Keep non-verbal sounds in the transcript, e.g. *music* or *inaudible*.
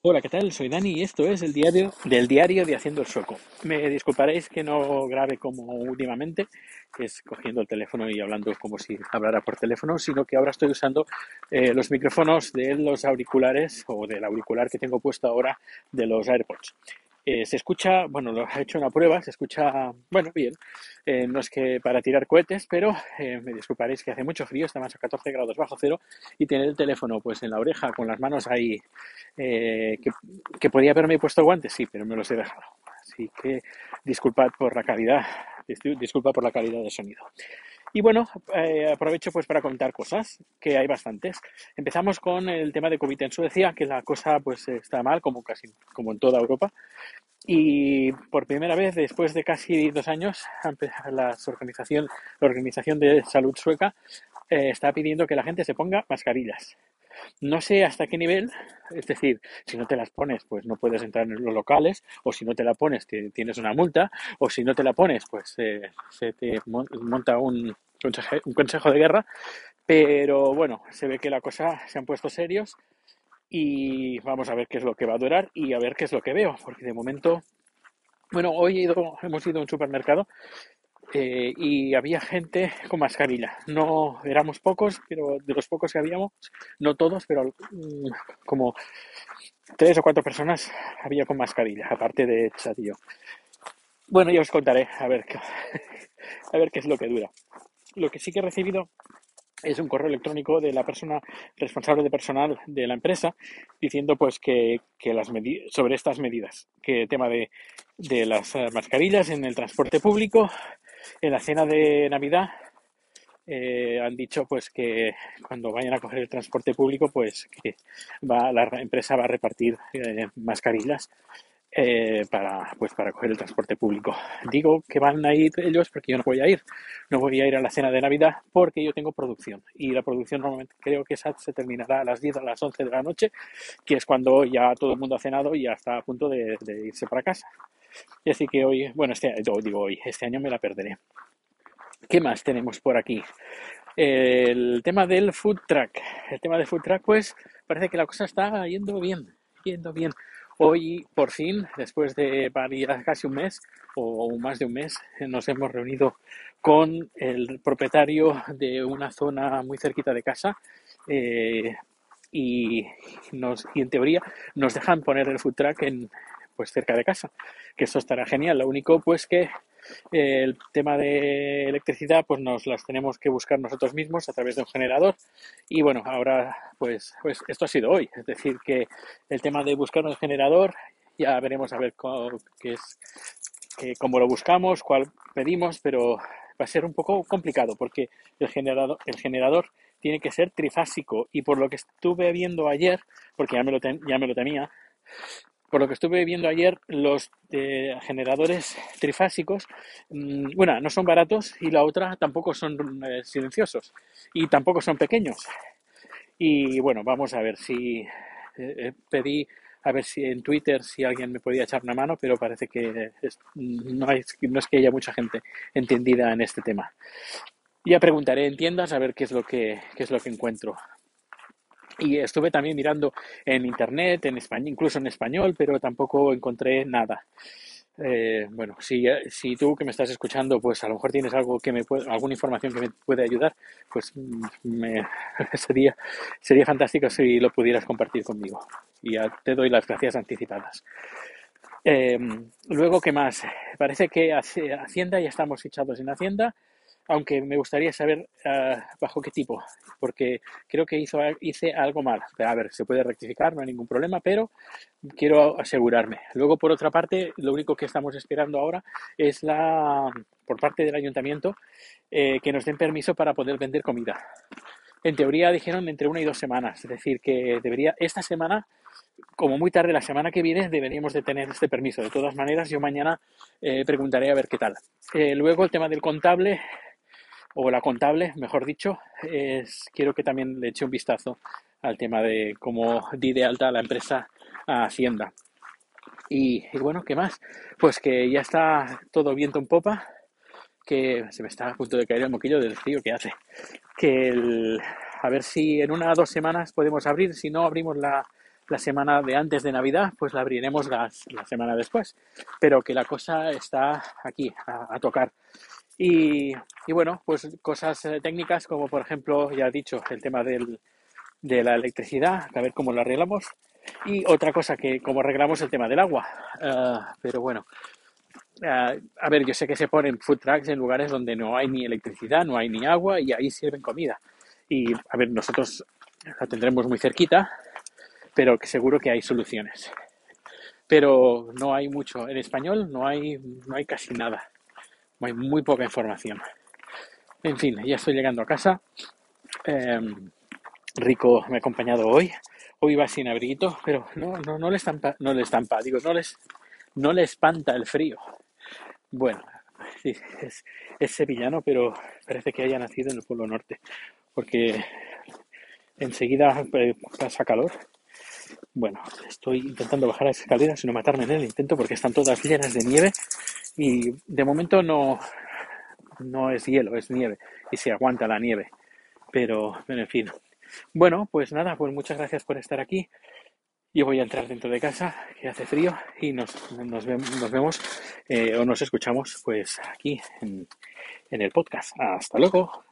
Hola, ¿qué tal? Soy Dani y esto es el diario del diario de Haciendo el Sueco. Me disculparéis que no grabe como últimamente, que es cogiendo el teléfono y hablando como si hablara por teléfono, sino que ahora estoy usando eh, los micrófonos de los auriculares o del auricular que tengo puesto ahora de los AirPods. Eh, se escucha, bueno, lo *laughs* he hecho una prueba, se escucha, bueno, bien. Eh, no es que para tirar cohetes, pero eh, me disculparéis que hace mucho frío, estamos a 14 grados bajo cero y tener el teléfono pues en la oreja con las manos ahí, que, que podía haberme puesto guantes, sí, pero me los he dejado. Así que disculpad por la calidad, disculpa por la calidad de sonido. Y bueno, eh, aprovecho pues para contar cosas, que hay bastantes. Empezamos con el tema de COVID en Suecia, que la cosa pues está mal, como casi como en toda Europa. Y por primera vez, después de casi dos años, la organización, la organización de Salud Sueca eh, está pidiendo que la gente se ponga mascarillas. No sé hasta qué nivel, es decir, si no te las pones, pues no puedes entrar en los locales, o si no te la pones, tienes una multa, o si no te la pones, pues eh, se te monta un consejo, un consejo de guerra. Pero bueno, se ve que la cosa se han puesto serios y vamos a ver qué es lo que va a durar y a ver qué es lo que veo, porque de momento, bueno, hoy hemos ido a un supermercado eh, y había gente con mascarilla. No éramos pocos, pero de los pocos que habíamos, no todos, pero mm, como tres o cuatro personas había con mascarilla, aparte de Chatillo. Bueno, ya os contaré a ver, *laughs* a ver qué es lo que dura. Lo que sí que he recibido es un correo electrónico de la persona responsable de personal de la empresa diciendo pues que, las sobre estas medidas, que tema de, de las mascarillas en el transporte público, en la cena de Navidad eh, han dicho pues que cuando vayan a coger el transporte público pues que va, la empresa va a repartir eh, mascarillas eh, para pues para coger el transporte público. Digo que van a ir ellos porque yo no voy a ir. No voy a ir a la cena de Navidad porque yo tengo producción. Y la producción normalmente creo que esa se terminará a las 10 o a las 11 de la noche, que es cuando ya todo el mundo ha cenado y ya está a punto de irse para casa. *laughs* Y así que hoy, bueno, este, digo hoy, este año me la perderé. ¿Qué más tenemos por aquí? El tema del food track. El tema del food track, pues parece que la cosa está yendo bien, yendo bien. Hoy, por fin, después de casi un mes o más de un mes, nos hemos reunido con el propietario de una zona muy cerquita de casa eh, y, nos, y en teoría nos dejan poner el food track en, pues cerca de casa, que eso estará genial. Lo único pues que eh, el tema de electricidad pues nos las tenemos que buscar nosotros mismos a través de un generador. Y bueno, ahora pues, pues esto ha sido hoy, es decir que el tema de buscar un generador ya veremos a ver cómo, qué es, cómo lo buscamos, cuál pedimos, pero va a ser un poco complicado porque el generador, el generador tiene que ser trifásico. Y por lo que estuve viendo ayer, porque ya me lo, ya me lo temía, por lo que estuve viendo ayer, los eh, generadores trifásicos, mm, una, no son baratos y la otra tampoco son eh, silenciosos y tampoco son pequeños. Y bueno, vamos a ver si eh, pedí a ver si en Twitter si alguien me podía echar una mano, pero parece que no, hay, es que haya mucha gente entendida en este tema. Ya preguntaré en tiendas a ver qué es lo que, qué es lo que encuentro. Y estuve también mirando en internet, en español, incluso en español, pero tampoco encontré nada. Eh, bueno, si, si tú que me estás escuchando, pues a lo mejor tienes algo que me puede, alguna información que me puede ayudar, pues mm, me, *laughs* sería, sería fantástico si lo pudieras compartir conmigo. Y ya te doy las gracias anticipadas. Em, luego, ¿qué más? Parece que Hacienda ya estamos echados en Hacienda aunque me gustaría saber ah, bajo qué tipo, porque creo que hice algo mal. A ver, se puede rectificar, no hay ningún problema, pero quiero asegurarme. Luego, por otra parte, lo único que estamos esperando ahora es la, por parte del ayuntamiento, eh, que nos den permiso para poder vender comida. En teoría dijeron entre una y dos semanas, es decir, que debería esta semana como muy tarde la semana que viene deberíamos de tener este permiso. De todas maneras, yo mañana eh, preguntaré a ver qué tal. Eh, luego el tema del contable, o la contable, mejor dicho, es, quiero que también le eche un vistazo al tema de cómo di de alta la empresa a Hacienda. Y, bueno, ¿qué más? Pues que ya está todo viento en popa, que se me está a punto de caer el moquillo del frío que hace. Que a ver si en una o dos semanas podemos abrir, si no abrimos la, la semana de antes de Navidad, pues la abriremos la, semana después. Pero que la cosa está aquí, a, tocar. Y, bueno, pues cosas eh, técnicas como por ejemplo, ya he dicho, el tema del, de la electricidad, a ver cómo lo arreglamos. Y otra cosa que cómo arreglamos el tema del agua. Ah, pero bueno, ah, a ver, yo sé que se ponen food trucks en lugares donde no hay ni electricidad, no hay ni agua y ahí sirven comida. Y a ver, nosotros la tendremos muy cerquita, pero seguro que hay soluciones. Pero no hay mucho. En español no hay, no hay casi nada. Hay muy poca información. En fin, ya estoy llegando a casa. Em, Rico me ha acompañado hoy. Hoy va sin abriguito, pero no, no, no le estampa, no le estampa, digo, no les, no le espanta el frío. Bueno, sí, es, es sevillano, pero parece que haya nacido en el Pueblo Norte, porque enseguida eh, pasa calor bueno, estoy intentando bajar las escaleras y no matarme en el intento porque están todas llenas de nieve y de momento no, no es hielo, es nieve y se aguanta la nieve. Pero, en fin. Bueno, pues nada, pues muchas gracias por estar aquí. Yo voy a entrar dentro de casa, que hace frío, y nos, nos, vemos, eh, o nos escuchamos pues aquí en el podcast. Hasta luego.